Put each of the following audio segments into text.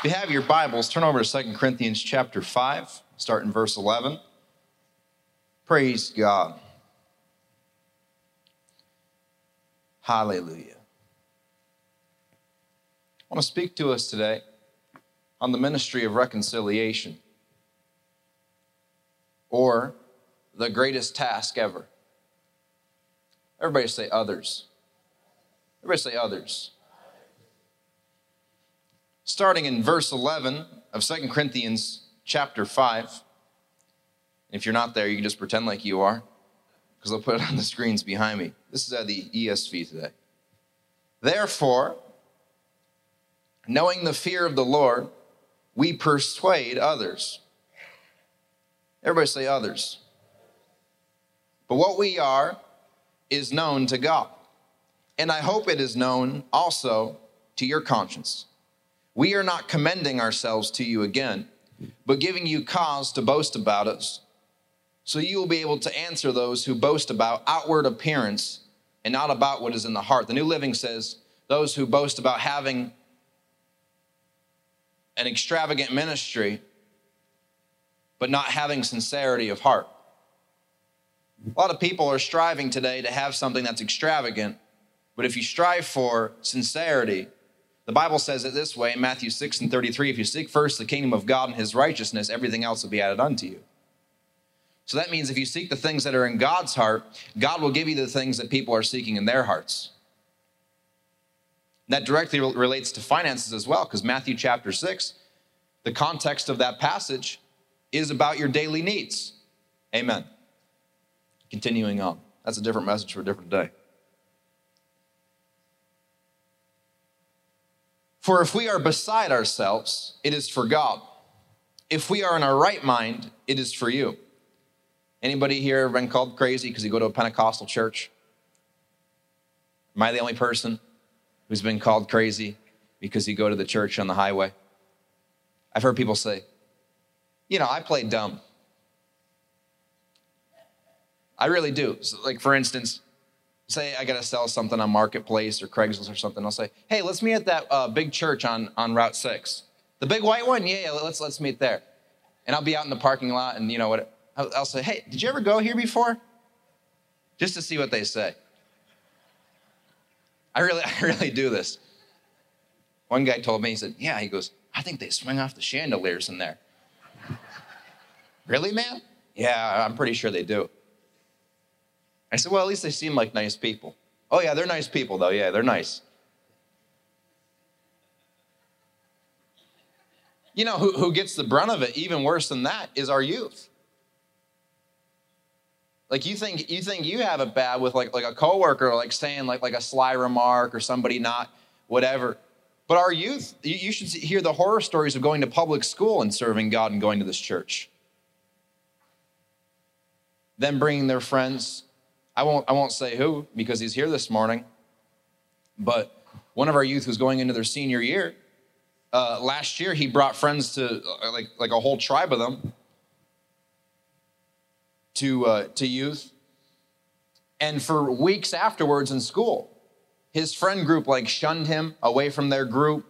If you have your Bibles, turn over to 2 Corinthians chapter 5, start in verse 11. Praise God. Hallelujah. I want to speak to us today on the ministry of reconciliation or the greatest task ever. Everybody say others. Everybody say others starting in verse 11 of Second Corinthians chapter 5. If you're not there, you can just pretend like you are, because I'll put it on the screens behind me. This is at the ESV today. Therefore, knowing the fear of the Lord, we persuade others. Everybody say others. But what we are is known to God. And I hope it is known also to your conscience. We are not commending ourselves to you again, but giving you cause to boast about us. So you will be able to answer those who boast about outward appearance and not about what is in the heart. The New Living says, those who boast about having an extravagant ministry, but not having sincerity of heart. A lot of people are striving today to have something that's extravagant, but if you strive for sincerity, the Bible says it this way in Matthew 6 and 33 if you seek first the kingdom of God and his righteousness, everything else will be added unto you. So that means if you seek the things that are in God's heart, God will give you the things that people are seeking in their hearts. That directly relates to finances as well, because Matthew chapter 6, the context of that passage is about your daily needs. Amen. Continuing on. That's a different message for a different day. For if we are beside ourselves, it is for God. If we are in our right mind, it is for you. Anybody here been called crazy because you go to a Pentecostal church? Am I the only person who's been called crazy because you go to the church on the highway? I've heard people say, you know, I play dumb. I really do. So like, for instance, say I got to sell something on Marketplace or Craigslist or something, I'll say, hey, let's meet at that uh, big church on, on Route 6. The big white one? Yeah, yeah, let's, let's meet there. And I'll be out in the parking lot and you know what? I'll, I'll say, hey, did you ever go here before? Just to see what they say. I really, I really do this. One guy told me, he said, yeah, he goes, I think they swing off the chandeliers in there. really, man? Yeah, I'm pretty sure they do. I said, Well, at least they seem like nice people. Oh, yeah, they're nice people, though. Yeah, they're nice. You know who, who gets the brunt of it, even worse than that, is our youth. Like you think you think you have it bad with like like a coworker, like saying like like a sly remark or somebody not whatever. But our youth, you, you should hear the horror stories of going to public school and serving God and going to this church. Them bringing their friends I won't, I won't say who because he's here this morning, but one of our youth who's going into their senior year, uh, last year he brought friends to uh, like, like a whole tribe of them to, uh, to youth. And for weeks afterwards in school, his friend group like shunned him away from their group,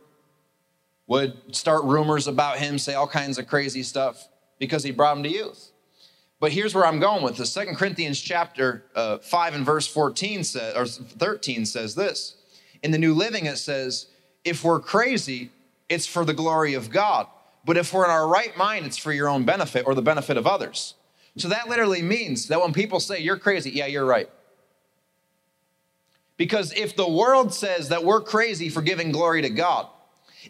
would start rumors about him, say all kinds of crazy stuff because he brought him to youth. But here's where I'm going with this. Second Corinthians chapter uh, 5 and verse 14 says, or 13 says this. In the New Living, it says, if we're crazy, it's for the glory of God. But if we're in our right mind, it's for your own benefit or the benefit of others. So that literally means that when people say, you're crazy, yeah, you're right. Because if the world says that we're crazy for giving glory to God,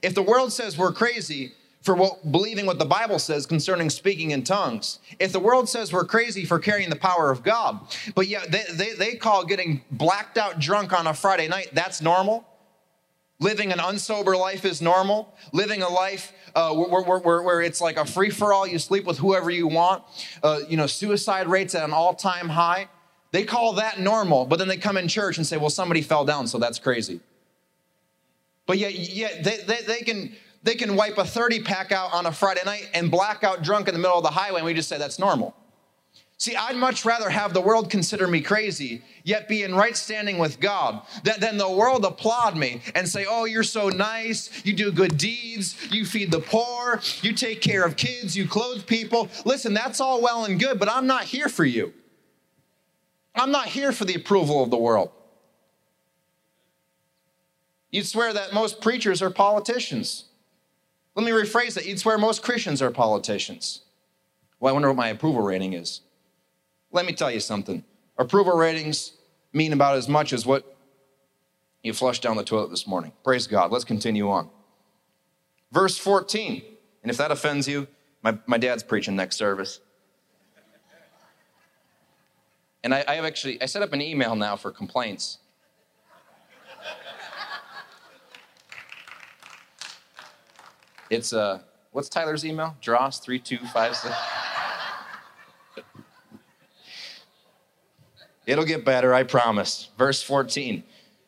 if the world says we're crazy for what, believing what the Bible says concerning speaking in tongues. If the world says we're crazy for carrying the power of God, but yeah, they, they, they call getting blacked out drunk on a Friday night, that's normal. Living an unsober life is normal. Living a life uh, where, where, where, where, it's like a free for all, you sleep with whoever you want. Uh, you know, suicide rates at an all time high. They call that normal, but then they come in church and say, well, somebody fell down, so that's crazy. But yet, yet they, they, they can they can wipe a 30 pack out on a Friday night and blackout drunk in the middle of the highway, and we just say that's normal. See, I'd much rather have the world consider me crazy, yet be in right standing with God, than, the world applaud me and say, Oh, you're so nice. You do good deeds. You feed the poor. You take care of kids. You clothe people. Listen, that's all well and good, but I'm not here for you. I'm not here for the approval of the world. You'd swear that most preachers are politicians. Let me rephrase that. You'd swear most Christians are politicians. Well, I wonder what my approval rating is. Let me tell you something. Approval ratings mean about as much as what you flushed down the toilet this morning. Praise God. Let's continue on. Verse 14. And if that offends you, my, my dad's preaching next service. And I, I have actually I set up an email now for complaints. It's uh what's Tyler's email? Dross3256. It'll get better, I promise. Verse 14.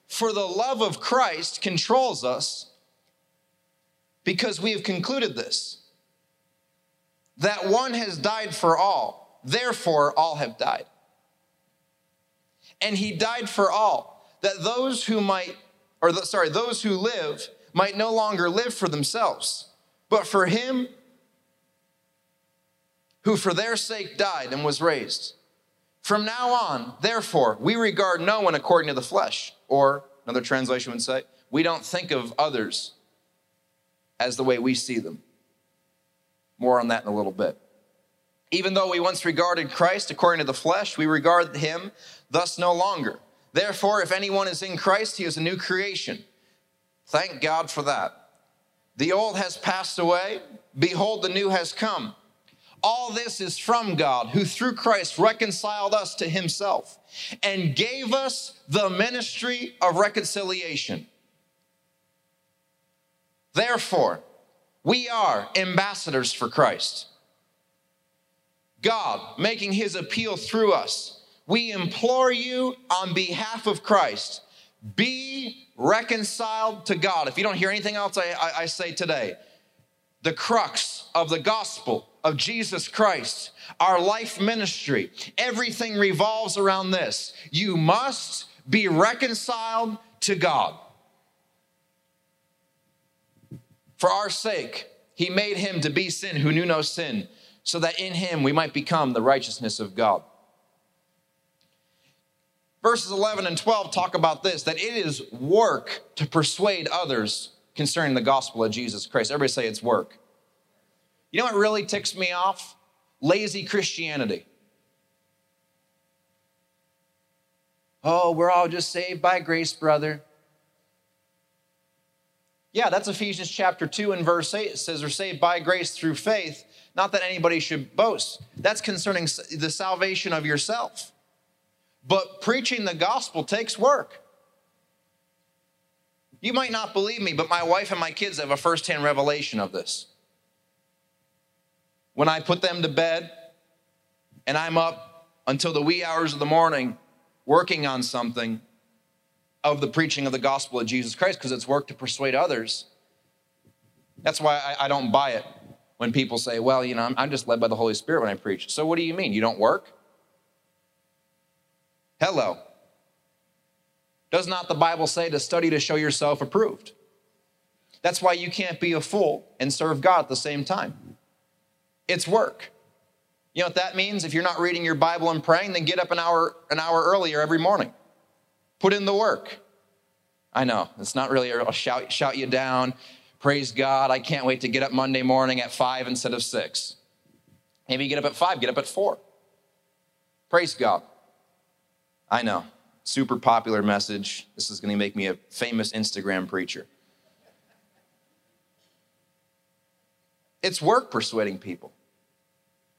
For the love of Christ controls us because we have concluded this that one has died for all, therefore all have died. And he died for all, that those who might, or the, sorry, those who live might no longer live for themselves, but for him who for their sake died and was raised. From now on, therefore, we regard no one according to the flesh. Or another translation would say, we don't think of others as the way we see them. More on that in a little bit. Even though we once regarded Christ according to the flesh, we regard him thus no longer. Therefore, if anyone is in Christ, he is a new creation. Thank God for that. The old has passed away. Behold, the new has come. All this is from God, who through Christ reconciled us to himself and gave us the ministry of reconciliation. Therefore, we are ambassadors for Christ. God making his appeal through us. We implore you on behalf of Christ, be reconciled to God. If you don't hear anything else I, I, I say today, the crux of the gospel of Jesus Christ, our life ministry, everything revolves around this. You must be reconciled to God. For our sake, he made him to be sin who knew no sin, so that in him we might become the righteousness of God. Verses 11 and 12 talk about this that it is work to persuade others concerning the gospel of Jesus Christ. Everybody say it's work. You know what really ticks me off? Lazy Christianity. Oh, we're all just saved by grace, brother. Yeah, that's Ephesians chapter 2 and verse 8. It says, We're saved by grace through faith, not that anybody should boast. That's concerning the salvation of yourself. But preaching the gospel takes work. You might not believe me, but my wife and my kids have a firsthand revelation of this when I put them to bed and I'm up until the wee hours of the morning working on something of the preaching of the gospel of Jesus Christ because it's work to persuade others. That's why I, I, don't buy it when people say, well, you know, I'm, I'm just led by the Holy Spirit when I preach. So what do you mean? You don't work? Hello. Does not the Bible say to study to show yourself approved? That's why you can't be a fool and serve God at the same time. It's work. You know what that means? If you're not reading your Bible and praying, then get up an hour an hour earlier every morning. Put in the work. I know it's not really. I'll shout shout you down. Praise God! I can't wait to get up Monday morning at five instead of six. Maybe you get up at five. Get up at four. Praise God. I know. Super popular message. This is going to make me a famous Instagram preacher. It's work persuading people.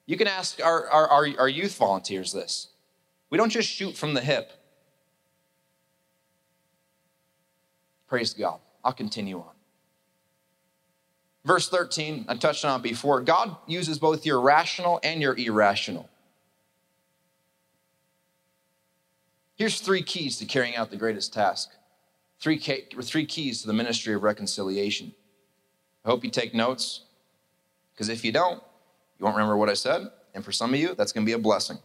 You can ask our, our, our, our youth volunteers this. We don't just shoot from the hip. Praise God. I'll continue on. Verse 13, I touched on it before. God uses both your rational and your irrational. Here's three keys to carrying out the greatest task. Three, three keys to the ministry of reconciliation. I hope you take notes. Because if you don't, you won't remember what I said. And for some of you, that's going to be a blessing.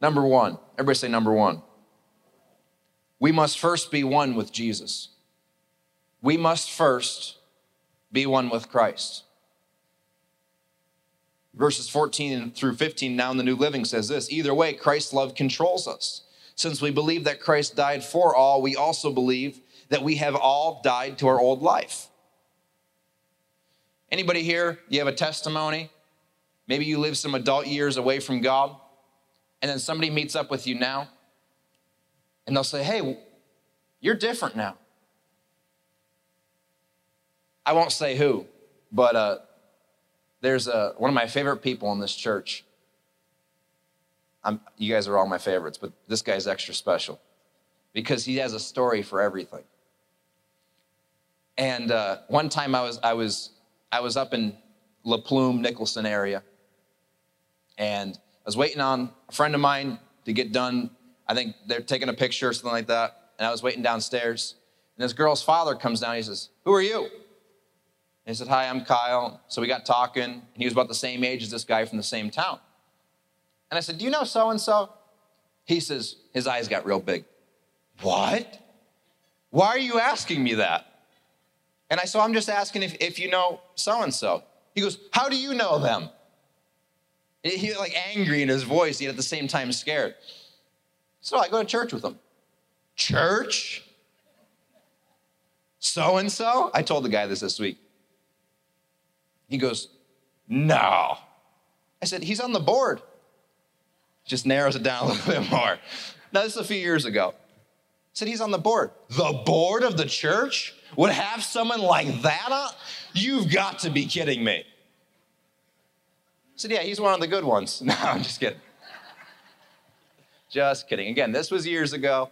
Number one, everybody say number one. We must first be one with Jesus. We must first be one with Christ. Verses 14 through 15 now in the New Living says this Either way, Christ's love controls us. Since we believe that Christ died for all, we also believe that we have all died to our old life. Anybody here, you have a testimony? Maybe you live some adult years away from God, and then somebody meets up with you now, and they'll say, Hey, you're different now. I won't say who, but uh, there's a, one of my favorite people in this church. I'm, you guys are all my favorites, but this guy's extra special because he has a story for everything. And uh, one time I was, I, was, I was up in La Plume, Nicholson area, and I was waiting on a friend of mine to get done. I think they're taking a picture or something like that. And I was waiting downstairs. And this girl's father comes down. He says, Who are you? He said, Hi, I'm Kyle. So we got talking, and he was about the same age as this guy from the same town. And I said, Do you know so and so? He says, His eyes got real big. What? Why are you asking me that? And I said, I'm just asking if, if you know so and so. He goes, How do you know them? He was like angry in his voice, yet at the same time scared. So I go to church with him. Church? So and so? I told the guy this this week. He goes, No. I said, He's on the board. Just narrows it down a little bit more. Now, this is a few years ago. I said, He's on the board. The board of the church would have someone like that on? You've got to be kidding me. I said, Yeah, he's one of the good ones. No, I'm just kidding. Just kidding. Again, this was years ago.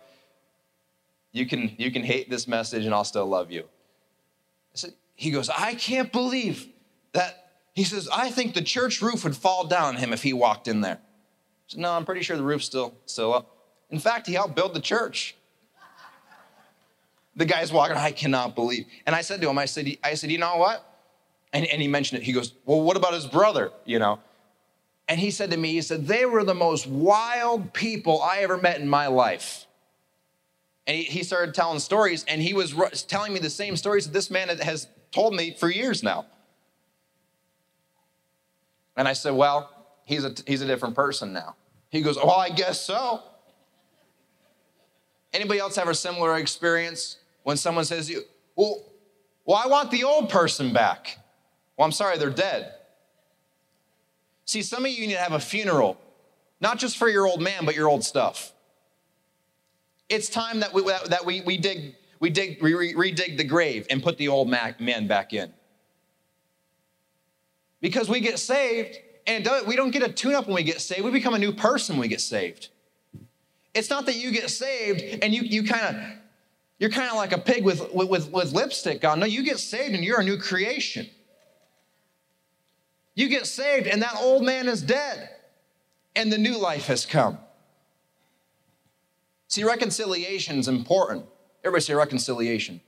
You can, you can hate this message and I'll still love you. I said, he goes, I can't believe that he says, I think the church roof would fall down on him if he walked in there. Said, no, I'm pretty sure the roof's still, still up. In fact, he helped build the church. The guy's walking, I cannot believe. And I said to him, I said, I said, you know what? And, and he mentioned it. He goes, well, what about his brother? You know? And he said to me, he said, they were the most wild people I ever met in my life. And he, he started telling stories, and he was telling me the same stories that this man has told me for years now. And I said, Well, he's a, he's a different person now. He goes, Oh, I guess so. Anybody else have a similar experience when someone says, you, well, well, I want the old person back. Well, I'm sorry, they're dead. See, some of you need to have a funeral, not just for your old man, but your old stuff. It's time that we, that we, we dig, we dig, we redig the grave and put the old man back in because we get saved and we don't get a tune up when we get saved. We become a new person when we get saved. It's not that you get saved and you, you kind of, you're kind of like a pig with, with, with lipstick on. No, you get saved and you're a new creation. You get saved and that old man is dead and the new life has come. See, reconciliation is important. Everybody say reconciliation.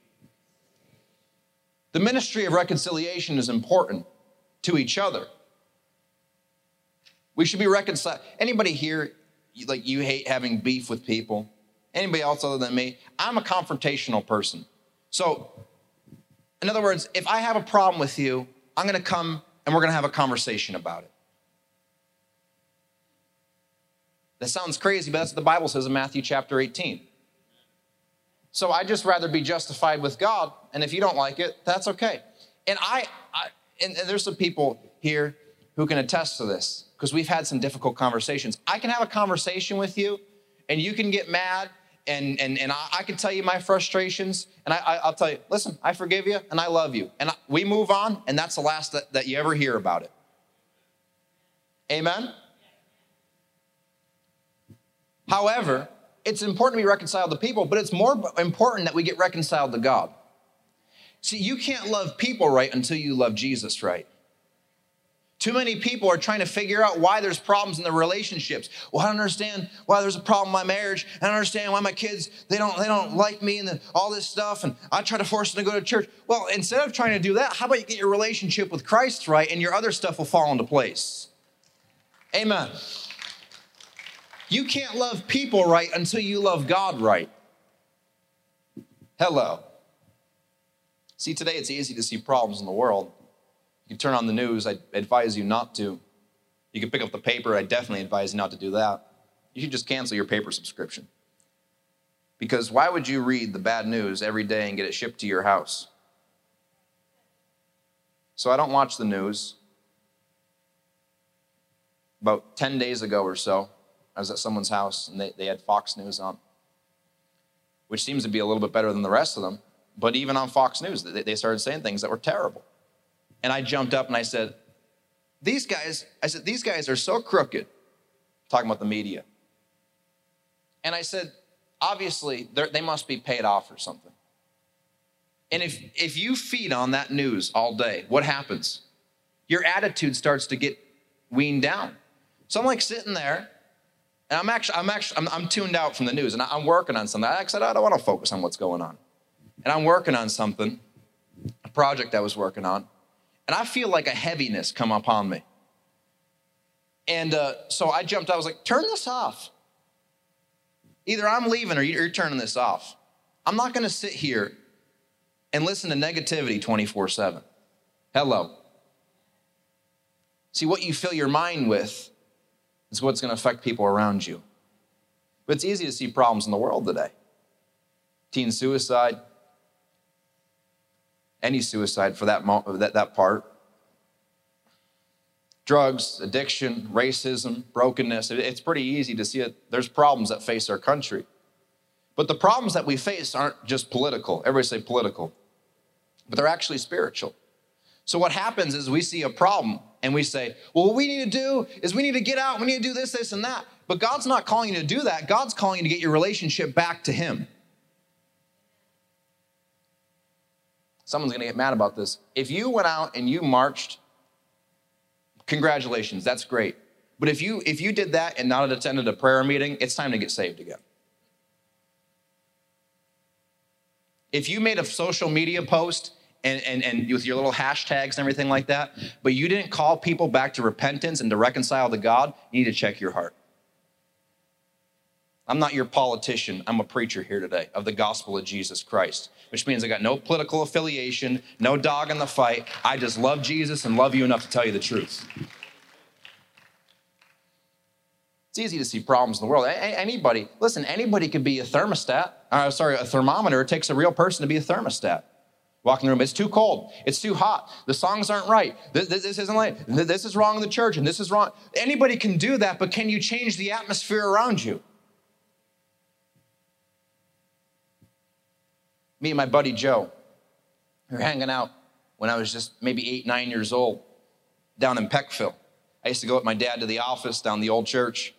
The ministry of reconciliation is important to each other. We should be reconciled. Anybody here, like you hate having beef with people? Anybody else other than me? I'm a confrontational person. So, in other words, if I have a problem with you, I'm going to come and we're going to have a conversation about it. That sounds crazy, but that's what the Bible says in Matthew chapter 18. So I just rather be justified with God, and if you don't like it, that's okay. And I, I and, there's some people here who can attest to this because we've had some difficult conversations. I can have a conversation with you and you can get mad and, and, and I, I can tell you my frustrations and I, I, will tell you, listen, I forgive you and I love you. And I, we move on and that's the last that, that you ever hear about it. Amen? However, it's important to be reconciled to people, but it's more important that we get reconciled to God. See, you can't love people right until you love Jesus right. Too many people are trying to figure out why there's problems in the relationships. Well, I don't understand why there's a problem in my marriage. I don't understand why my kids they don't they don't like me and all this stuff. And I try to force them to go to church. Well, instead of trying to do that, how about you get your relationship with Christ right, and your other stuff will fall into place. Amen. You can't love people right until you love God right. Hello. See, today it's easy to see problems in the world. You can turn on the news, I advise you not to. You can pick up the paper, I definitely advise you not to do that. You should just cancel your paper subscription. Because why would you read the bad news every day and get it shipped to your house? So I don't watch the news. About 10 days ago or so, I was at someone's house and they, they had Fox News on, which seems to be a little bit better than the rest of them. But even on Fox News, they, started saying things that were terrible. And I jumped up and I said, These guys, I said, these guys are so crooked, talking about the media. And I said, obviously, they must be paid off or something. And if, if you feed on that news all day, what happens? Your attitude starts to get weaned down. So I'm like sitting there, and I'm actually, I'm actually, I'm, I'm tuned out from the news, and I'm working on something. I said, I don't want to focus on what's going on. And I'm working on something, a project I was working on, and I feel like a heaviness come upon me. And uh, so I jumped I was like, turn this off. Either I'm leaving or you're turning this off. I'm not going to sit here and listen to negativity 24 7. Hello. See, what you fill your mind with is what's going to affect people around you. But it's easy to see problems in the world today teen suicide, any suicide for that, that, that part, drugs, addiction, racism, brokenness. It's pretty easy to see it. There's problems that face our country. But the problems that we face aren't just political. Everybody say political but they're actually spiritual. So what happens is we see a problem and we say, well, what we need to do is we need to get out, we need to do this, this, and that. But God's not calling you to do that. God's calling you to get your relationship back to Him. Someone's gonna get mad about this. If you went out and you marched, congratulations, that's great. But if you if you did that and not attended a prayer meeting, it's time to get saved again. If you made a social media post and, and, and with your little hashtags and everything like that, but you didn't call people back to repentance and to reconcile to God, you need to check your heart. I'm not your politician. I'm a preacher here today of the gospel of Jesus Christ, which means I got no political affiliation, no dog in the fight. I just love Jesus and love you enough to tell you the truth. It's easy to see problems in the world. Anybody, listen, anybody could be a thermostat. Uh, sorry, a thermometer. It takes a real person to be a thermostat. Walk in the room, it's too cold, it's too hot, the songs aren't right, this, this, this isn't right, this is wrong in the church, and this is wrong. Anybody can do that, but can you change the atmosphere around you? Me and my buddy Joe, we were hanging out when I was just maybe eight, nine years old down in Peckville. I used to go with my dad to the office down the old church,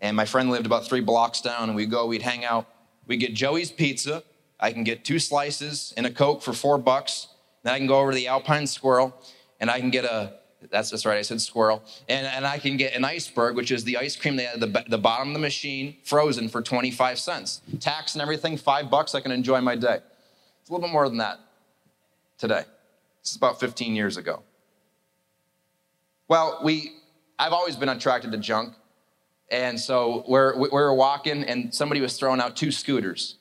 and my friend lived about three blocks down, and we'd go, we'd hang out. We'd get Joey's Pizza, I can get two slices and a Coke for four bucks. Then I can go over to the Alpine Squirrel and I can get a, that's, that's right, I said squirrel. And, and I can get an iceberg, which is the ice cream they had at the, the bottom of the machine, frozen for 25 cents. Tax and everything, five bucks, I can enjoy my day. It's a little bit more than that today. This is about 15 years ago. Well, we, I've always been attracted to junk. And so we're, we were walking, and somebody was throwing out two scooters.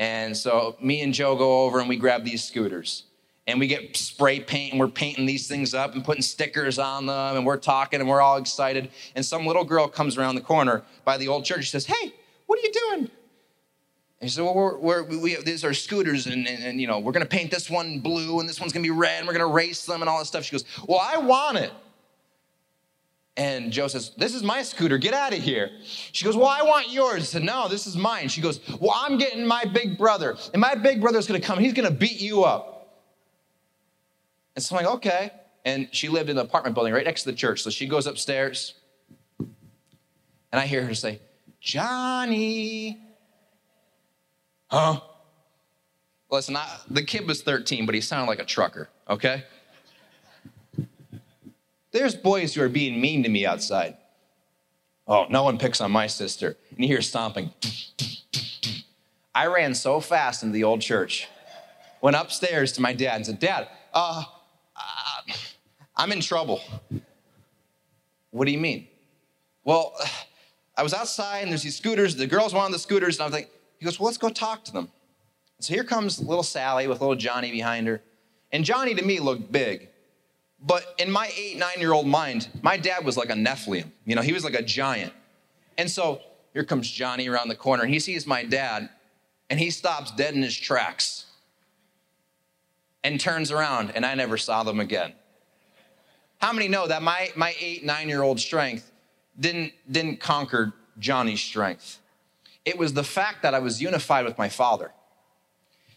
And so me and Joe go over and we grab these scooters. And we get spray paint and we're painting these things up and putting stickers on them and we're talking and we're all excited. And some little girl comes around the corner by the old church. She says, Hey, what are you doing? And she said, Well, we're, we're, we have, these are scooters and, and, and you know, we're going to paint this one blue and this one's going to be red and we're going to race them and all this stuff. She goes, Well, I want it. And Joe says, This is my scooter. Get out of here. She goes, Well, I want yours. I said, No, this is mine. She goes, Well, I'm getting my big brother. And my big brother's going to come. He's going to beat you up. And so I'm like, Okay. And she lived in an apartment building right next to the church. So she goes upstairs. And I hear her say, Johnny. Huh? Listen, I, the kid was 13, but he sounded like a trucker, okay? There's boys who are being mean to me outside. Oh, no one picks on my sister. And you hear stomping. I ran so fast into the old church, went upstairs to my dad and said, Dad, uh, uh, I'm in trouble. What do you mean? Well, I was outside and there's these scooters. The girls on the scooters, and I was like, he goes, well, let's go talk to them. So here comes little Sally with little Johnny behind her. And Johnny to me looked big. But in my eight, nine year old mind, my dad was like a Nephilim. You know, he was like a giant. And so here comes Johnny around the corner, and he sees my dad, and he stops dead in his tracks and turns around, and I never saw them again. How many know that my, my eight, nine year old strength didn't, didn't conquer Johnny's strength? It was the fact that I was unified with my father.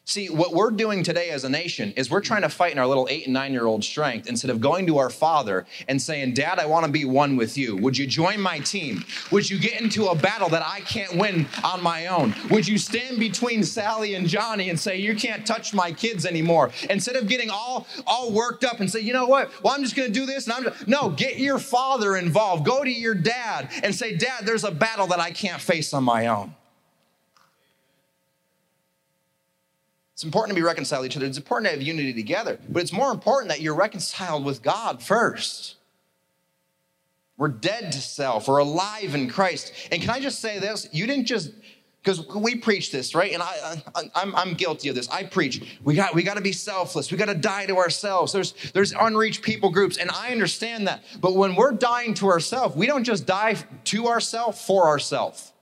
See, what we're doing today as a nation is we're trying to fight in our little eight and nine year old strength instead of going to our father and saying, Dad, I want to be one with you. Would you join my team? Would you get into a battle that I can't win on my own? Would you stand between Sally and Johnny and say, You can't touch my kids anymore? Instead of getting all, all worked up and say, You know what? Well, I'm just going to do this. And I'm just... No, get your father involved. Go to your dad and say, Dad, there's a battle that I can't face on my own. It's important to be reconciled to each other. It's important to have unity together. But it's more important that you're reconciled with God first. We're dead to self. We're alive in Christ. And can I just say this? You didn't just because we preach this right and I, I am I'm guilty of this i preach we got we got to be selfless we got to die to ourselves there's there's unreached people groups and i understand that but when we're dying to ourselves we don't just die to ourselves for ourselves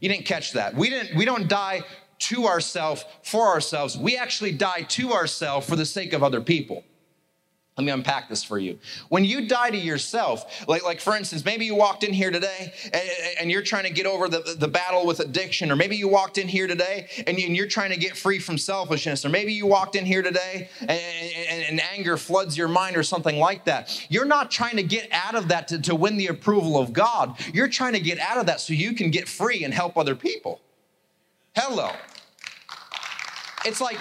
you didn't catch that we didn't we don't die to ourselves for ourselves. We actually die to ourselves for the sake of other people. Let me unpack this for you. When you die to yourself, like, like for instance, maybe you walked in here today and, and you're trying to get over the, the battle with addiction, or maybe you walked in here today and, you, are trying to get free from selfishness, or maybe you walked in here today and, and, and, anger floods your mind or something like that. You're not trying to get out of that to, to win the approval of God. You're trying to get out of that so you can get free and help other people. Hello. It's like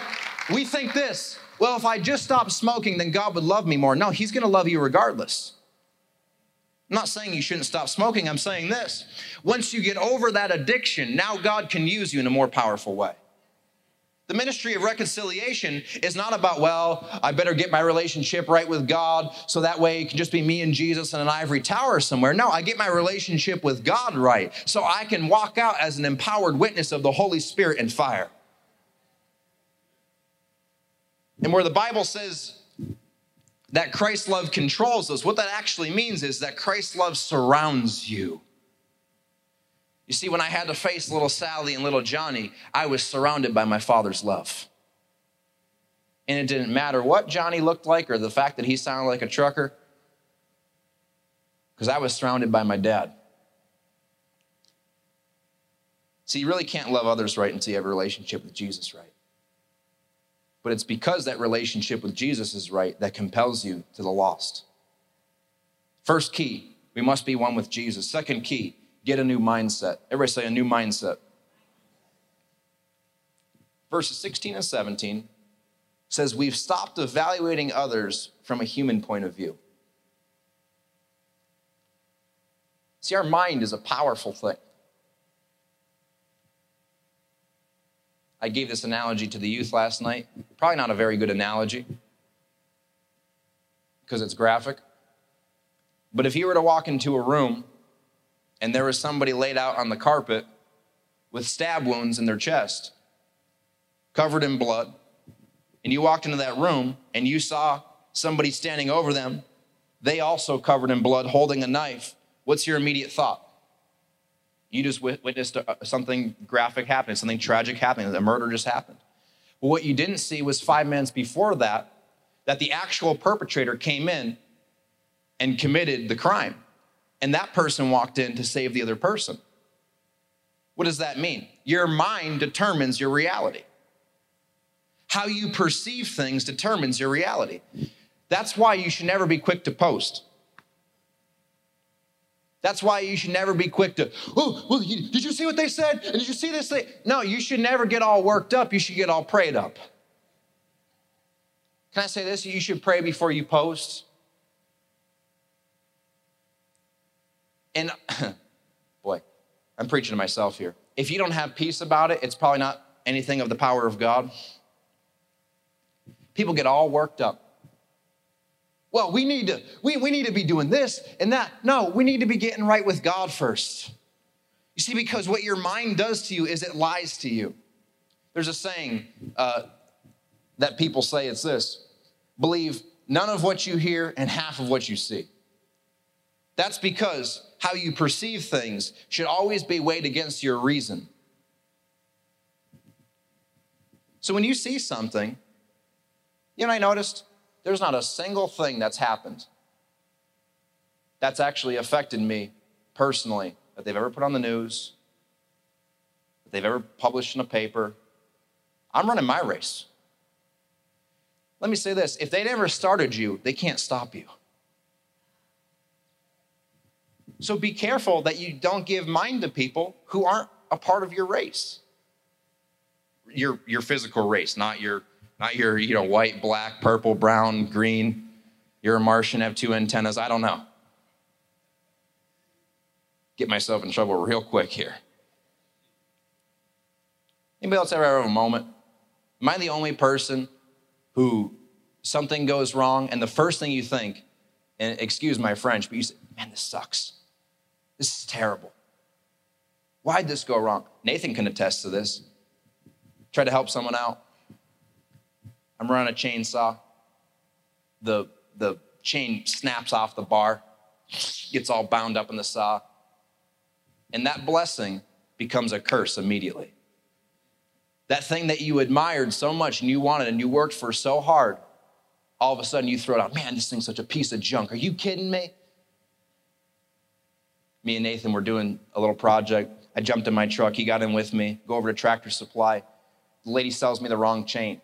we think this well, if I just stop smoking, then God would love me more. No, He's gonna love you regardless. I'm not saying you shouldn't stop smoking, I'm saying this. Once you get over that addiction, now God can use you in a more powerful way. The ministry of reconciliation is not about, well, I better get my relationship right with God so that way it can just be me and Jesus in an ivory tower somewhere. No, I get my relationship with God right so I can walk out as an empowered witness of the Holy Spirit and fire. And where the Bible says that Christ's love controls us, what that actually means is that Christ's love surrounds you. You see, when I had to face little Sally and little Johnny, I was surrounded by my father's love. And it didn't matter what Johnny looked like or the fact that he sounded like a trucker, because I was surrounded by my dad. See, you really can't love others right until you have a relationship with Jesus right. But it's because that relationship with Jesus is right that compels you to the lost. First key, we must be one with Jesus. Second key, Get a new mindset. Everybody say a new mindset. Verses 16 and 17 says, We've stopped evaluating others from a human point of view. See, our mind is a powerful thing. I gave this analogy to the youth last night. Probably not a very good analogy because it's graphic. But if you were to walk into a room and there was somebody laid out on the carpet with stab wounds in their chest, covered in blood, and you walked into that room and you saw somebody standing over them, they also covered in blood, holding a knife, what's your immediate thought? You just witnessed uh, something graphic happening, something tragic happening, a murder just happened. But what you didn't see was five minutes before that, that the actual perpetrator came in and committed the crime and that person walked in to save the other person. What does that mean? Your mind determines your reality. How you perceive things determines your reality. That's why you should never be quick to post. That's why you should never be quick to, oh, well, did you see what they said? And did you see this thing? No, you should never get all worked up. You should get all prayed up. Can I say this? You should pray before you post. And boy, I'm preaching to myself here. If you don't have peace about it, it's probably not anything of the power of God. People get all worked up. Well, we need to we, we need to be doing this and that. No, we need to be getting right with God first. You see, because what your mind does to you is it lies to you. There's a saying uh, that people say it's this believe none of what you hear and half of what you see. That's because how you perceive things should always be weighed against your reason. So when you see something, you know, I noticed there's not a single thing that's happened that's actually affected me personally that they've ever put on the news, that they've ever published in a paper. I'm running my race. Let me say this if they never started you, they can't stop you. So be careful that you don't give mind to people who aren't a part of your race. Your, your physical race, not your, not your you know, white, black, purple, brown, green. You're a Martian, have two antennas. I don't know get myself in trouble real quick here. Anybody else ever have a moment? Am I the only person who something goes wrong and the first thing you think, and excuse my French, but you say, man, this sucks. This is terrible. Why'd this go wrong? Nathan can attest to this. Try to help someone out. I'm running a chainsaw. The, the chain snaps off the bar, gets all bound up in the saw and that blessing becomes a curse immediately. That thing that you admired so much and you wanted and you worked for so hard, all of a sudden you throw it out. Man, this thing's such a piece of junk. Are you kidding me? Me and Nathan were doing a little project. I jumped in my truck. He got in with me. Go over to Tractor Supply. The lady sells me the wrong chain.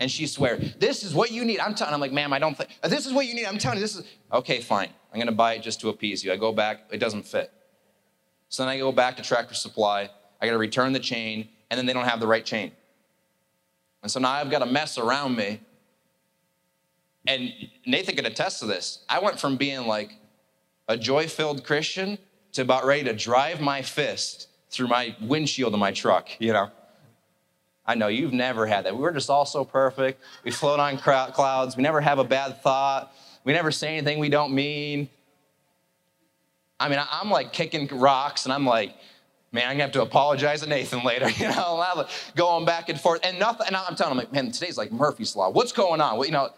And she swears, This is what you need. I'm telling I'm like, ma'am, I don't think this is what you need. I'm telling you, this is okay, fine. I'm gonna buy it just to appease you. I go back, it doesn't fit. So then I go back to Tractor Supply. I got to return the chain, and then they don't have the right chain. And so now I've got a mess around me. And Nathan can attest to this. I went from being like a joy filled Christian to about ready to drive my fist through my windshield of my truck, you know. I know you've never had that. We were just all so perfect. We float on clouds. We never have a bad thought. We never say anything we don't mean. I mean, I'm like kicking rocks and I'm like, man, I'm gonna have to apologize to Nathan later, you know, going back and forth. And nothing, and I'm telling him, like, man, today's like Murphy's Law. What's going on? Well, you know,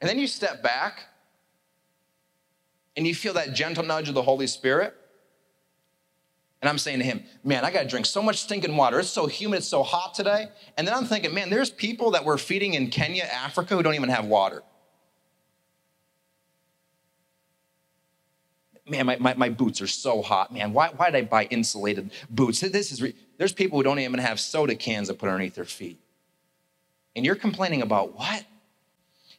and then you step back and you feel that gentle nudge of the Holy Spirit. And I'm saying to him, man, I gotta drink so much stinking water. It's so humid, it's so hot today. And then I'm thinking, man, there's people that we're feeding in Kenya, Africa, who don't even have water. man, my, my, my, boots are so hot, man. Why, why did I buy insulated boots? This is, re- there's people who don't even have soda cans to put underneath their feet. And you're complaining about what?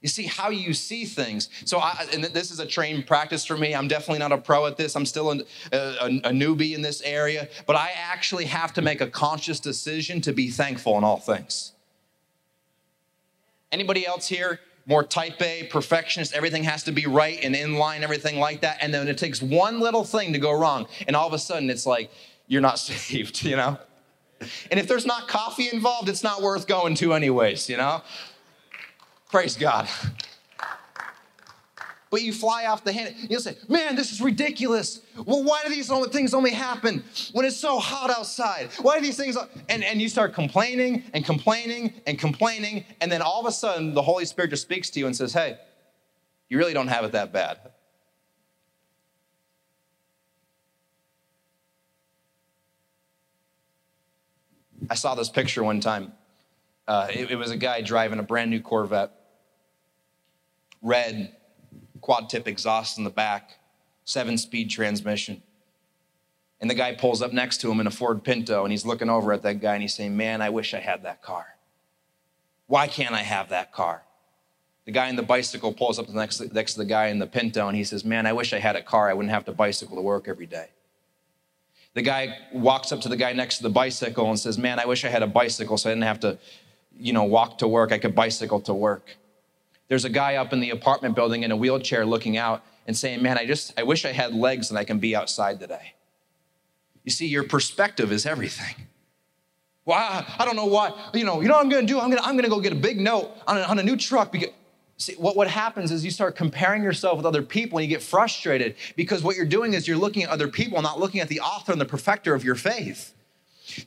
You see how you see things. So, I, and this is a trained practice for me. I'm definitely not a pro at this. I'm still a, a, a newbie in this area, but I actually have to make a conscious decision to be thankful in all things. Anybody else here more type A, perfectionist, everything has to be right and in line, everything like that. And then it takes one little thing to go wrong. And all of a sudden it's like, you're not saved, you know? And if there's not coffee involved, it's not worth going to, anyways, you know? Praise God. But you fly off the handle. You'll say, man, this is ridiculous. Well, why do these things only happen when it's so hot outside? Why do these things? And, and you start complaining and complaining and complaining. And then all of a sudden, the Holy Spirit just speaks to you and says, hey, you really don't have it that bad. I saw this picture one time. Uh, it, it was a guy driving a brand new Corvette, red quad tip exhaust in the back, seven speed transmission. And the guy pulls up next to him in a Ford Pinto and he's looking over at that guy and he's saying, Man, I wish I had that car. Why can't I have that car? The guy in the bicycle pulls up next, next to the guy in the Pinto and he says, Man, I wish I had a car. I wouldn't have to bicycle to work every day. The guy walks up to the guy next to the bicycle and says, Man, I wish I had a bicycle so I didn't have to, you know, walk to work. I could bicycle to work. There's a guy up in the apartment building in a wheelchair looking out and saying, Man, I just, I wish I had legs and I can be outside today. You see, your perspective is everything. Well, I, I don't know what, you know, you know what I'm gonna do? I'm gonna, I'm gonna go get a big note on a, on a new truck because, See, what, what happens is you start comparing yourself with other people and you get frustrated because what you're doing is you're looking at other people, not looking at the author and the perfecter of your faith.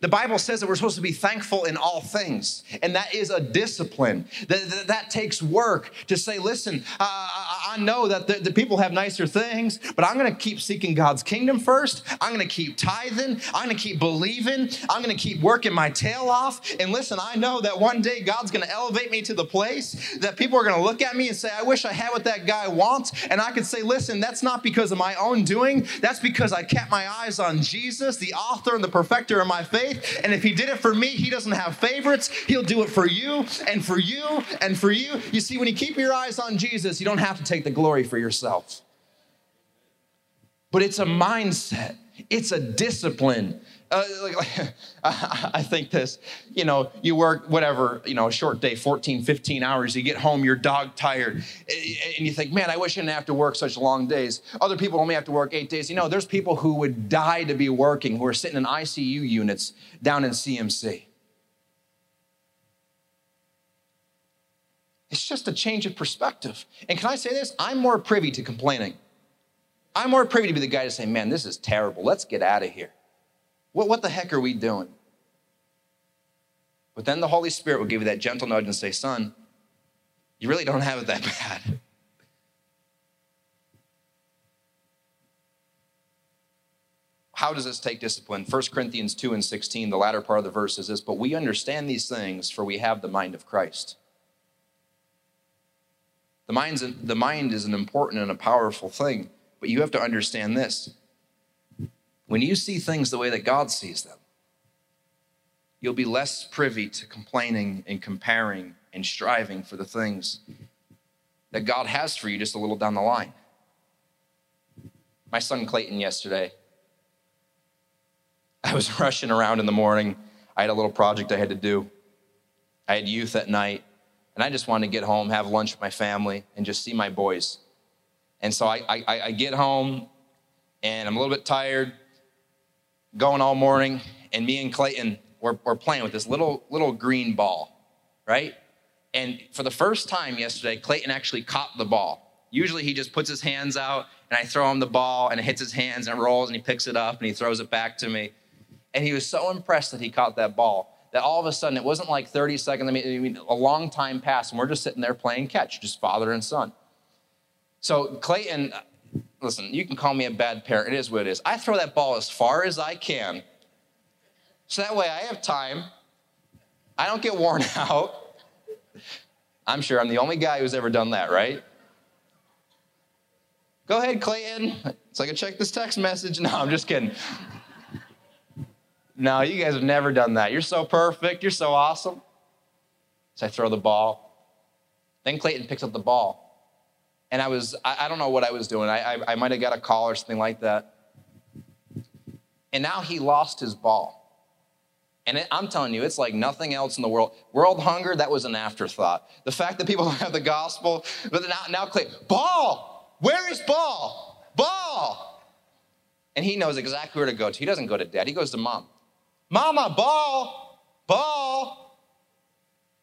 The Bible says that we're supposed to be thankful in all things, and that is a discipline. That, that, that takes work to say, listen, uh, I, I know that the, the, people have nicer things, but I'm gonna keep seeking God's kingdom first. I'm gonna keep tithing. I'm gonna keep believing. I'm gonna keep working my tail off. And listen, I know that one day God's gonna elevate me to the place that people are gonna look at me and say, I wish I had what that guy wants. And I could say, listen, that's not because of my own doing, that's because I kept my eyes on Jesus, the author and the perfecter of my faith. And if he did it for me, he doesn't have favorites. He'll do it for you and for you and for you. You see, when you keep your eyes on Jesus, you don't have to take the glory for yourself. But it's a mindset, it's a discipline. Uh, like, like, I think this, you know, you work whatever, you know, a short day, 14, 15 hours, you get home, you're dog tired, and you think, man, I wish I didn't have to work such long days. Other people only have to work eight days. You know, there's people who would die to be working, who are sitting in ICU units down in CMC. It's just a change of perspective. And can I say this? I'm more privy to complaining. I'm more privy to be the guy to say, man, this is terrible. Let's get out of here. What, what the heck are we doing? But then the Holy Spirit will give you that gentle nudge and say, son, you really don't have it that bad. How does this take discipline? 1 Corinthians 2 and 16, the latter part of the verse is this, but we understand these things, for we have the mind of Christ. The, mind's, the mind is an important and a powerful thing, but you have to understand this when you see things the way that God sees them, you'll be less privy to complaining and comparing and striving for the things that God has for you just a little down the line. My son Clayton yesterday, I was rushing around in the morning. I had a little project I had to do. I had youth at night, and I just wanted to get home, have lunch with my family, and just see my boys. And so I, I, I get home, and I'm a little bit tired going all morning, and me and Clayton were, were playing with this little little green ball, right? And for the first time yesterday, Clayton actually caught the ball. Usually he just puts his hands out and I throw him the ball and it hits his hands and it rolls and he picks it up and he throws it back to me. And he was so impressed that he caught that ball that all of a sudden it wasn't like 30 seconds, I mean, a long time passed and we're just sitting there playing catch, just father and son. So Clayton, listen, you can call me a bad parent. It is what it is. I throw that ball as far as I can. So that way I have time. I don't get worn out. I'm sure I'm the only guy who's ever done that, right? Go ahead, Clayton. So I can check this text message. No, I'm just kidding. No, you guys have never done that. You're so perfect. You're so awesome. So I throw the ball. Then Clayton picks up the ball and I was, I, I don't know what I was doing. I, I, I might have got a call or something like that. And now he lost his ball. And it, I'm telling you, it's like nothing else in the world. World hunger, that was an afterthought. The fact that people don't have the gospel, but now, now ball, where is ball? Ball. And he knows exactly where to go to. He doesn't go to dad, he goes to mom. Mama, ball, ball.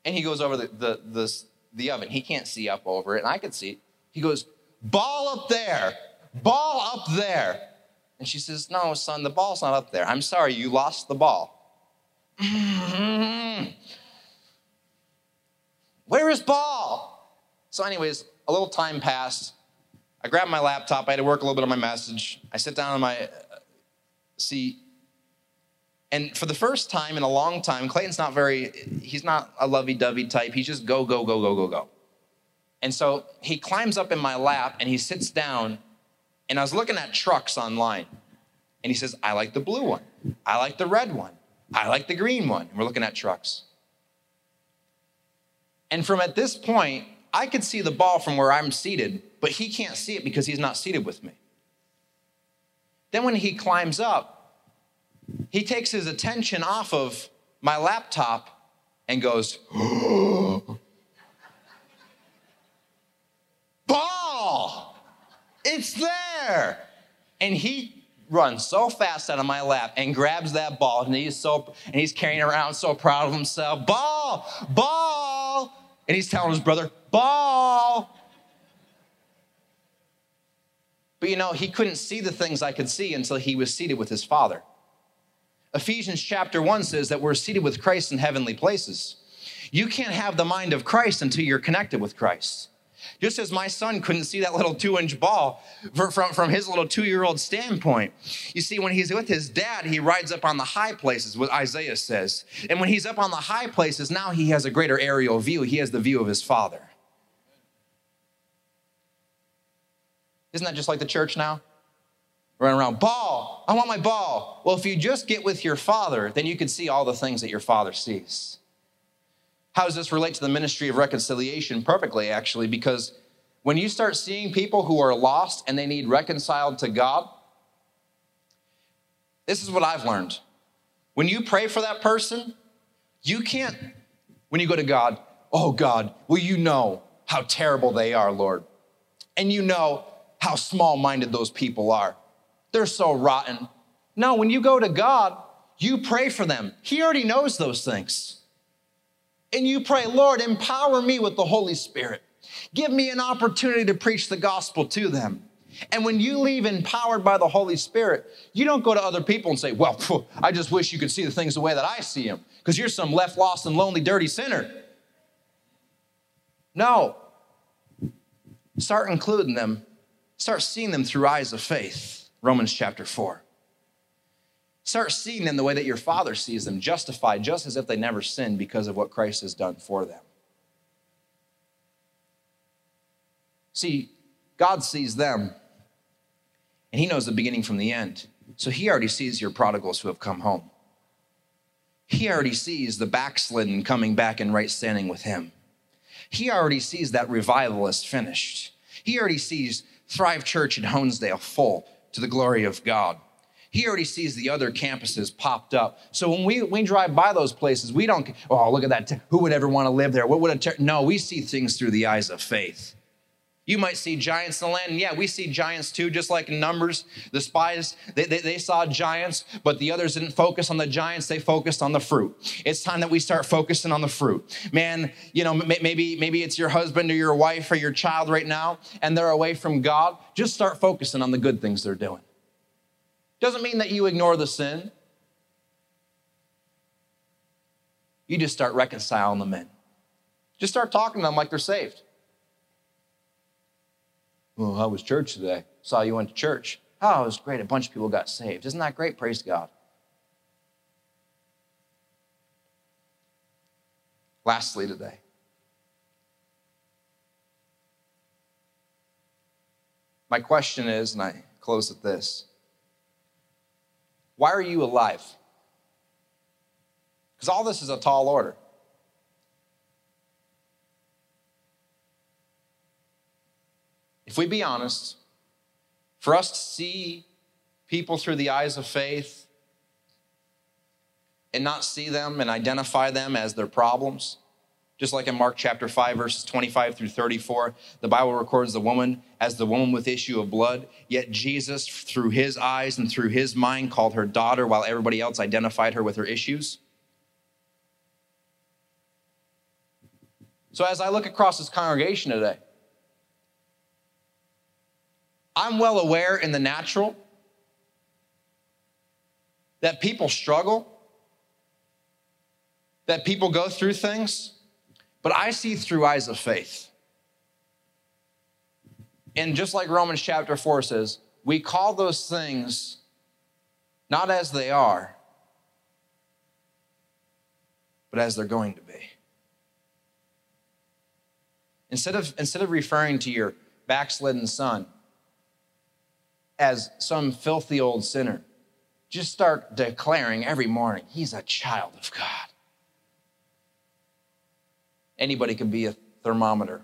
And he goes over the, the, the, the oven. He can't see up over it, and I could see. He goes, Ball up there, ball up there. And she says, No, son, the ball's not up there. I'm sorry, you lost the ball. Where is ball? So, anyways, a little time passed. I grabbed my laptop. I had to work a little bit on my message. I sit down on my uh, seat. And for the first time in a long time, Clayton's not very, he's not a lovey dovey type. He's just go, go, go, go, go, go. And so he climbs up in my lap and he sits down. And I was looking at trucks online. And he says, I like the blue one. I like the red one. I like the green one. And we're looking at trucks. And from at this point, I could see the ball from where I'm seated, but he can't see it because he's not seated with me. Then when he climbs up, he takes his attention off of my laptop and goes, oh, ball. It's there. And he runs so fast out of my lap and grabs that ball and he's so and he's carrying around so proud of himself. Ball, ball. And he's telling his brother, Ball. But you know, he couldn't see the things I could see until he was seated with his father. Ephesians chapter 1 says that we're seated with Christ in heavenly places. You can't have the mind of Christ until you're connected with Christ. Just as my son couldn't see that little two inch ball from, from his little two year old standpoint. You see, when he's with his dad, he rides up on the high places, what Isaiah says. And when he's up on the high places, now he has a greater aerial view. He has the view of his father. Isn't that just like the church now? Running around, ball, I want my ball. Well, if you just get with your father, then you can see all the things that your father sees. How does this relate to the ministry of reconciliation? Perfectly, actually, because when you start seeing people who are lost and they need reconciled to God, this is what I've learned. When you pray for that person, you can't, when you go to God, oh God, well, you know how terrible they are, Lord. And you know how small minded those people are. They're so rotten. No, when you go to God, you pray for them. He already knows those things and you pray, Lord, empower me with the Holy Spirit. Give me an opportunity to preach the gospel to them. And when you leave empowered by the Holy Spirit, you don't go to other people and say, Well, I just wish you could see the things the way that I see them, because you're some left, lost, and lonely, dirty sinner. No. Start including them, start seeing them through eyes of faith. Romans chapter 4. Start seeing them the way that your Father sees them, justified just as if they never sinned because of what Christ has done for them. See, God sees them, and He knows the beginning from the end. So He already sees your prodigals who have come home. He already sees the backslidden coming back in right standing with Him. He already sees that revivalist finished. He already sees Thrive Church in Honesdale full to the glory of God. He already sees the other campuses popped up. So when we, we drive by those places, we don't, oh, look at that. Who would ever want to live there? What would? No, we see things through the eyes of faith. You might see giants in the land. And yeah, we see giants too, just like in Numbers. The spies, they, they, they, saw giants, but the others didn't focus on the giants. They focused on the fruit. It's time that we start focusing on the fruit. Man, you know, maybe, maybe it's your husband or your wife or your child right now, and they're away from God. Just start focusing on the good things they're doing. Doesn't mean that you ignore the sin. You just start reconciling them in. Just start talking to them like they're saved. Well, how was church today? Saw you went to church. Oh, it was great. A bunch of people got saved. Isn't that great? Praise God. Lastly, today, my question is, and I close with this why are you alive? Because all this is a tall order. If we be honest, for us to see people through the eyes of faith and not see them and identify them as their problems, just like in Mark chapter 5, verses 25 through 34, the Bible records the woman as the woman with issue of blood. Yet Jesus, through his eyes and through his mind, called her daughter while everybody else identified her with her issues. So as I look across this congregation today, I'm well aware in the natural that people struggle, that people go through things. But I see through eyes of faith. And just like Romans chapter 4 says, we call those things not as they are, but as they're going to be. Instead of, instead of referring to your backslidden son as some filthy old sinner, just start declaring every morning, he's a child of God. Anybody can be a thermometer.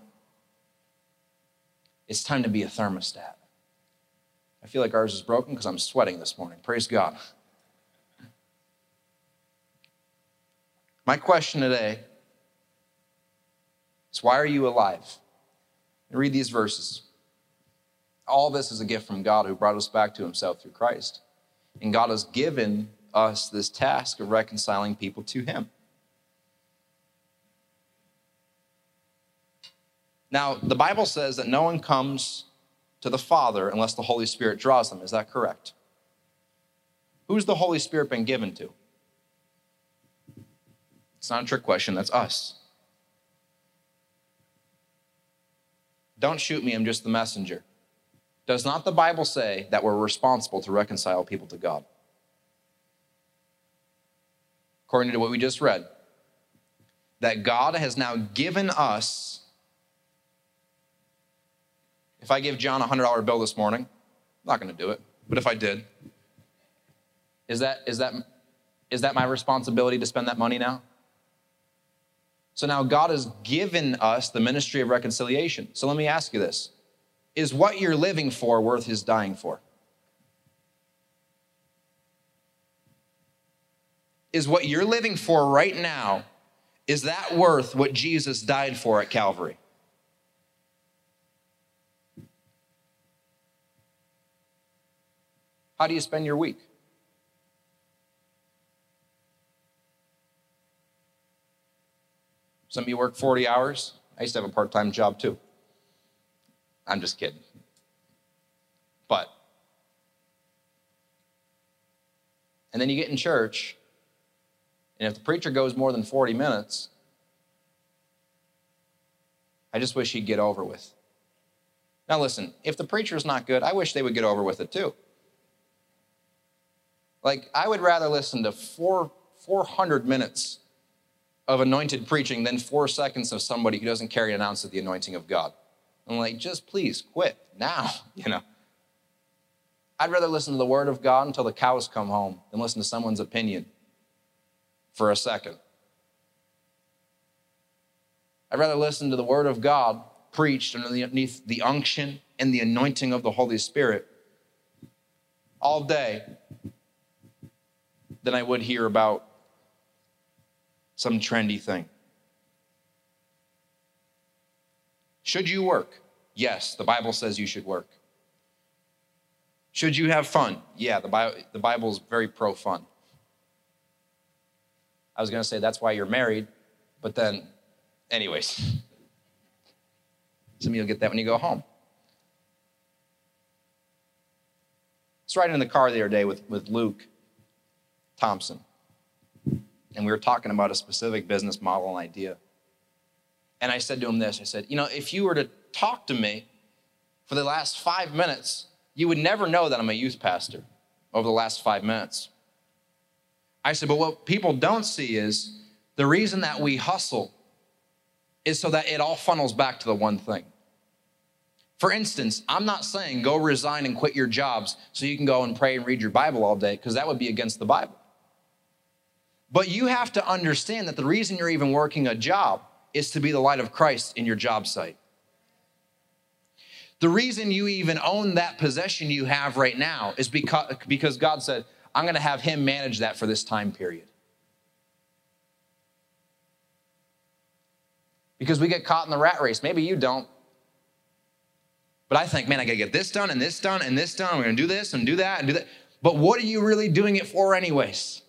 It's time to be a thermostat. I feel like ours is broken because I'm sweating this morning. Praise God. My question today is why are you alive? And read these verses. All this is a gift from God who brought us back to himself through Christ. And God has given us this task of reconciling people to him. Now, the Bible says that no one comes to the Father unless the Holy Spirit draws them. Is that correct? Who's the Holy Spirit been given to? It's not a trick question, that's us. Don't shoot me, I'm just the messenger. Does not the Bible say that we're responsible to reconcile people to God? According to what we just read, that God has now given us. If I give John a $100 bill this morning, I'm not going to do it, but if I did, is that, is, that, is that my responsibility to spend that money now? So now God has given us the ministry of reconciliation. So let me ask you this Is what you're living for worth his dying for? Is what you're living for right now, is that worth what Jesus died for at Calvary? How do you spend your week? Some of you work 40 hours. I used to have a part time job too. I'm just kidding. But, and then you get in church, and if the preacher goes more than 40 minutes, I just wish he'd get over with. Now, listen, if the preacher's not good, I wish they would get over with it too. Like, I would rather listen to four, 400 minutes of anointed preaching than four seconds of somebody who doesn't carry an ounce of the anointing of God. I'm like, just please quit now, you know. I'd rather listen to the word of God until the cows come home than listen to someone's opinion for a second. I'd rather listen to the word of God preached underneath the unction and the anointing of the Holy Spirit all day than I would hear about some trendy thing. Should you work? Yes, the Bible says you should work. Should you have fun? Yeah, the Bible, the Bible is very pro fun. I was going to say that's why you're married, but then, anyways, some of you will get that when you go home. I was riding in the car the other day with, with Luke Thompson and we were talking about a specific business model and idea. And I said to him this I said, You know, if you were to talk to me for the last five minutes, you would never know that I'm a youth pastor over the last five minutes. I said, But what people don't see is the reason that we hustle is so that it all funnels back to the one thing. For instance, I'm not saying go resign and quit your jobs so you can go and pray and read your Bible all day, because that would be against the Bible. But you have to understand that the reason you're even working a job is to be the light of Christ in your job site. The reason you even own that possession you have right now is because, because God said, I'm going to have him manage that for this time period. Because we get caught in the rat race. Maybe you don't. But I think, man, I got to get this done and this done and this done. We're going to do this and do that and do that. But what are you really doing it for, anyways?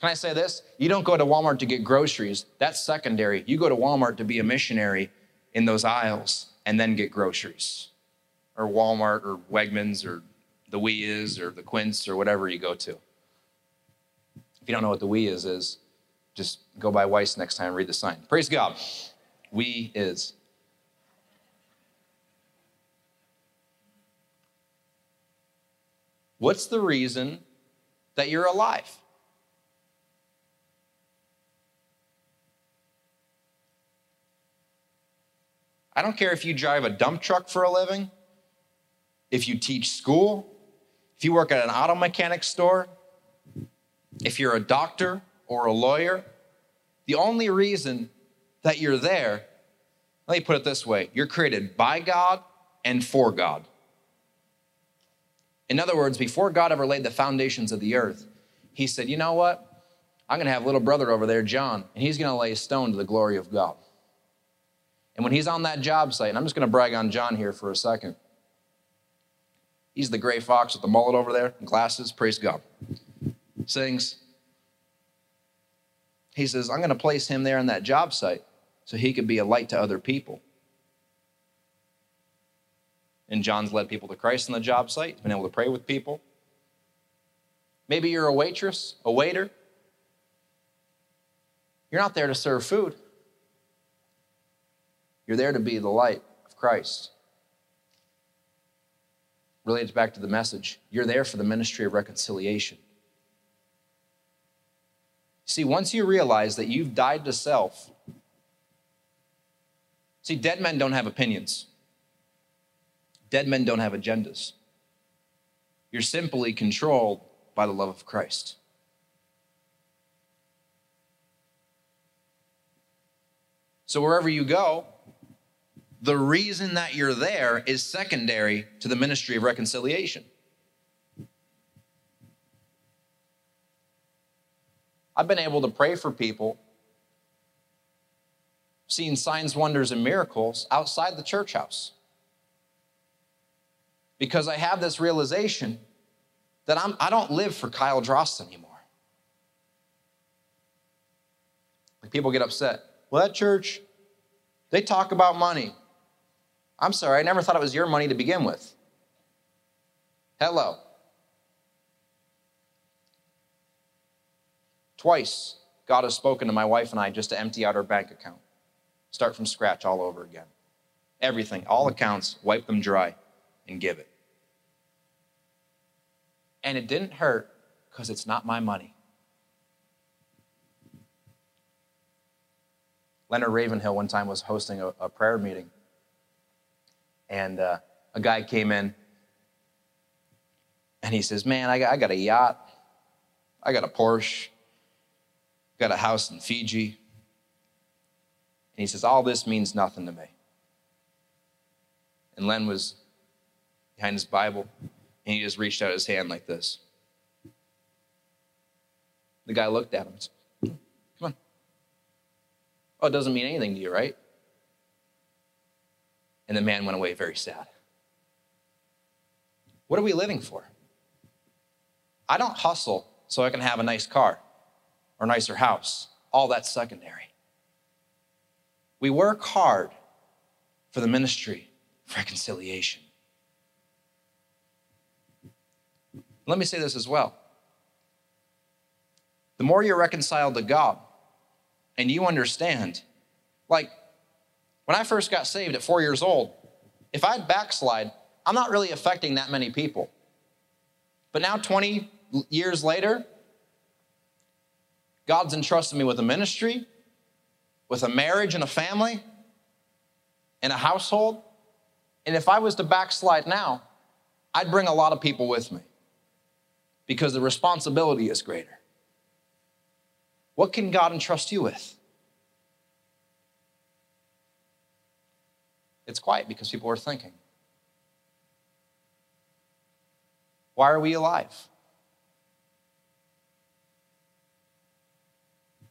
Can I say this? You don't go to Walmart to get groceries. That's secondary. You go to Walmart to be a missionary in those aisles and then get groceries. Or Walmart or Wegmans or the We is or the Quince or whatever you go to. If you don't know what the We is is, just go by Weis next time, read the sign. Praise God. We is. What's the reason that you're alive? I don't care if you drive a dump truck for a living, if you teach school, if you work at an auto mechanic store, if you're a doctor or a lawyer. The only reason that you're there, let me put it this way you're created by God and for God. In other words, before God ever laid the foundations of the earth, He said, You know what? I'm going to have little brother over there, John, and he's going to lay a stone to the glory of God. And when he's on that job site, and I'm just going to brag on John here for a second. He's the gray fox with the mullet over there and glasses. Praise God. Sings. He says, I'm going to place him there on that job site so he could be a light to other people. And John's led people to Christ on the job site. He's been able to pray with people. Maybe you're a waitress, a waiter. You're not there to serve food. You're there to be the light of Christ. Relates back to the message. You're there for the ministry of reconciliation. See, once you realize that you've died to self, see, dead men don't have opinions, dead men don't have agendas. You're simply controlled by the love of Christ. So, wherever you go, the reason that you're there is secondary to the ministry of reconciliation. I've been able to pray for people, seeing signs, wonders, and miracles outside the church house. Because I have this realization that I'm, I don't live for Kyle Drost anymore. Like people get upset. Well, that church, they talk about money. I'm sorry, I never thought it was your money to begin with. Hello. Twice, God has spoken to my wife and I just to empty out our bank account, start from scratch all over again. Everything, all accounts, wipe them dry and give it. And it didn't hurt because it's not my money. Leonard Ravenhill one time was hosting a, a prayer meeting, and uh, a guy came in and he says, Man, I got, I got a yacht, I got a Porsche, got a house in Fiji. And he says, All this means nothing to me. And Len was behind his Bible, and he just reached out his hand like this. The guy looked at him and said, Come on. Oh, it doesn't mean anything to you, right? And the man went away very sad. What are we living for? I don't hustle so I can have a nice car or nicer house. All that's secondary. We work hard for the ministry of reconciliation. Let me say this as well. The more you're reconciled to God and you understand, like when I first got saved at four years old, if I'd backslide, I'm not really affecting that many people. But now, 20 years later, God's entrusted me with a ministry, with a marriage and a family, and a household. And if I was to backslide now, I'd bring a lot of people with me because the responsibility is greater. What can God entrust you with? It's quiet because people are thinking. Why are we alive?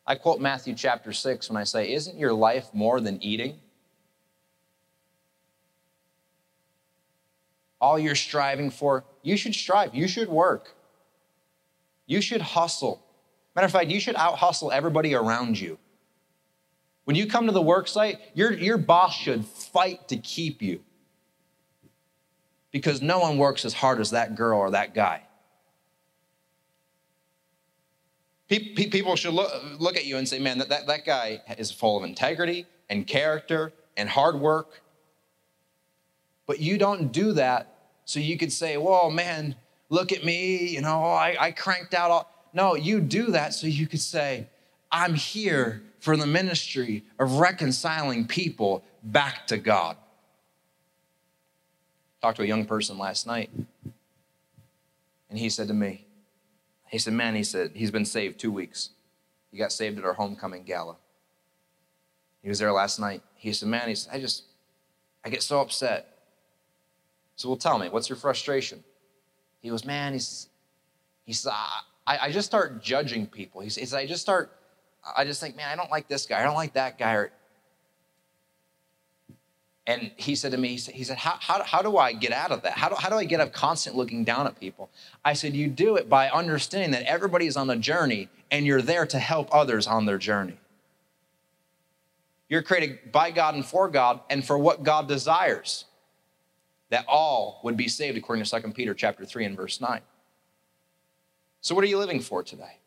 I quote Matthew chapter 6 when I say, Isn't your life more than eating? All you're striving for, you should strive. You should work. You should hustle. Matter of fact, you should out hustle everybody around you. When you come to the work site, your, your boss should fight to keep you because no one works as hard as that girl or that guy. People should look, look at you and say, man, that, that, that guy is full of integrity and character and hard work. But you don't do that so you could say, whoa, man, look at me, you know, I, I cranked out all. No, you do that so you could say, I'm here for the ministry of reconciling people back to God. Talked to a young person last night, and he said to me, he said, Man, he said, he's been saved two weeks. He got saved at our homecoming gala. He was there last night. He said, Man, he said, I just, I get so upset. So, well, tell me, what's your frustration? He goes, Man, he's, he said, I, I just start judging people. He said, I just start, I just think, man, I don't like this guy. I don't like that guy. And he said to me, he said, how, how, how do I get out of that? How do, how do I get up constant looking down at people? I said, you do it by understanding that everybody is on a journey and you're there to help others on their journey. You're created by God and for God and for what God desires. that all would be saved according to 2 Peter chapter 3 and verse 9. So what are you living for today?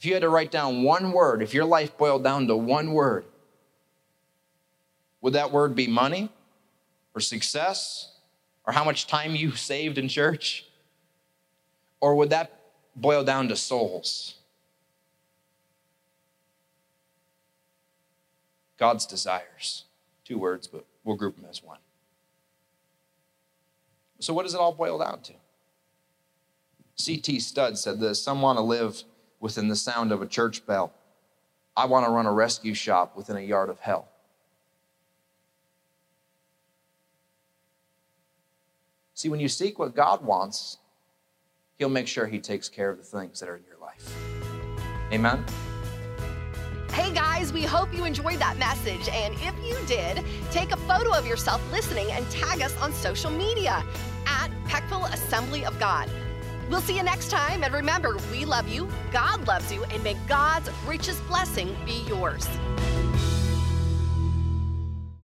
If you had to write down one word, if your life boiled down to one word, would that word be money or success or how much time you saved in church? Or would that boil down to souls? God's desires. Two words, but we'll group them as one. So, what does it all boil down to? C.T. Studd said this Some want to live within the sound of a church bell. I want to run a rescue shop within a yard of hell. See, when you seek what God wants, He'll make sure He takes care of the things that are in your life. Amen. Hey guys, we hope you enjoyed that message. And if you did, take a photo of yourself listening and tag us on social media at Peckville Assembly of God. We'll see you next time. And remember, we love you, God loves you, and may God's richest blessing be yours.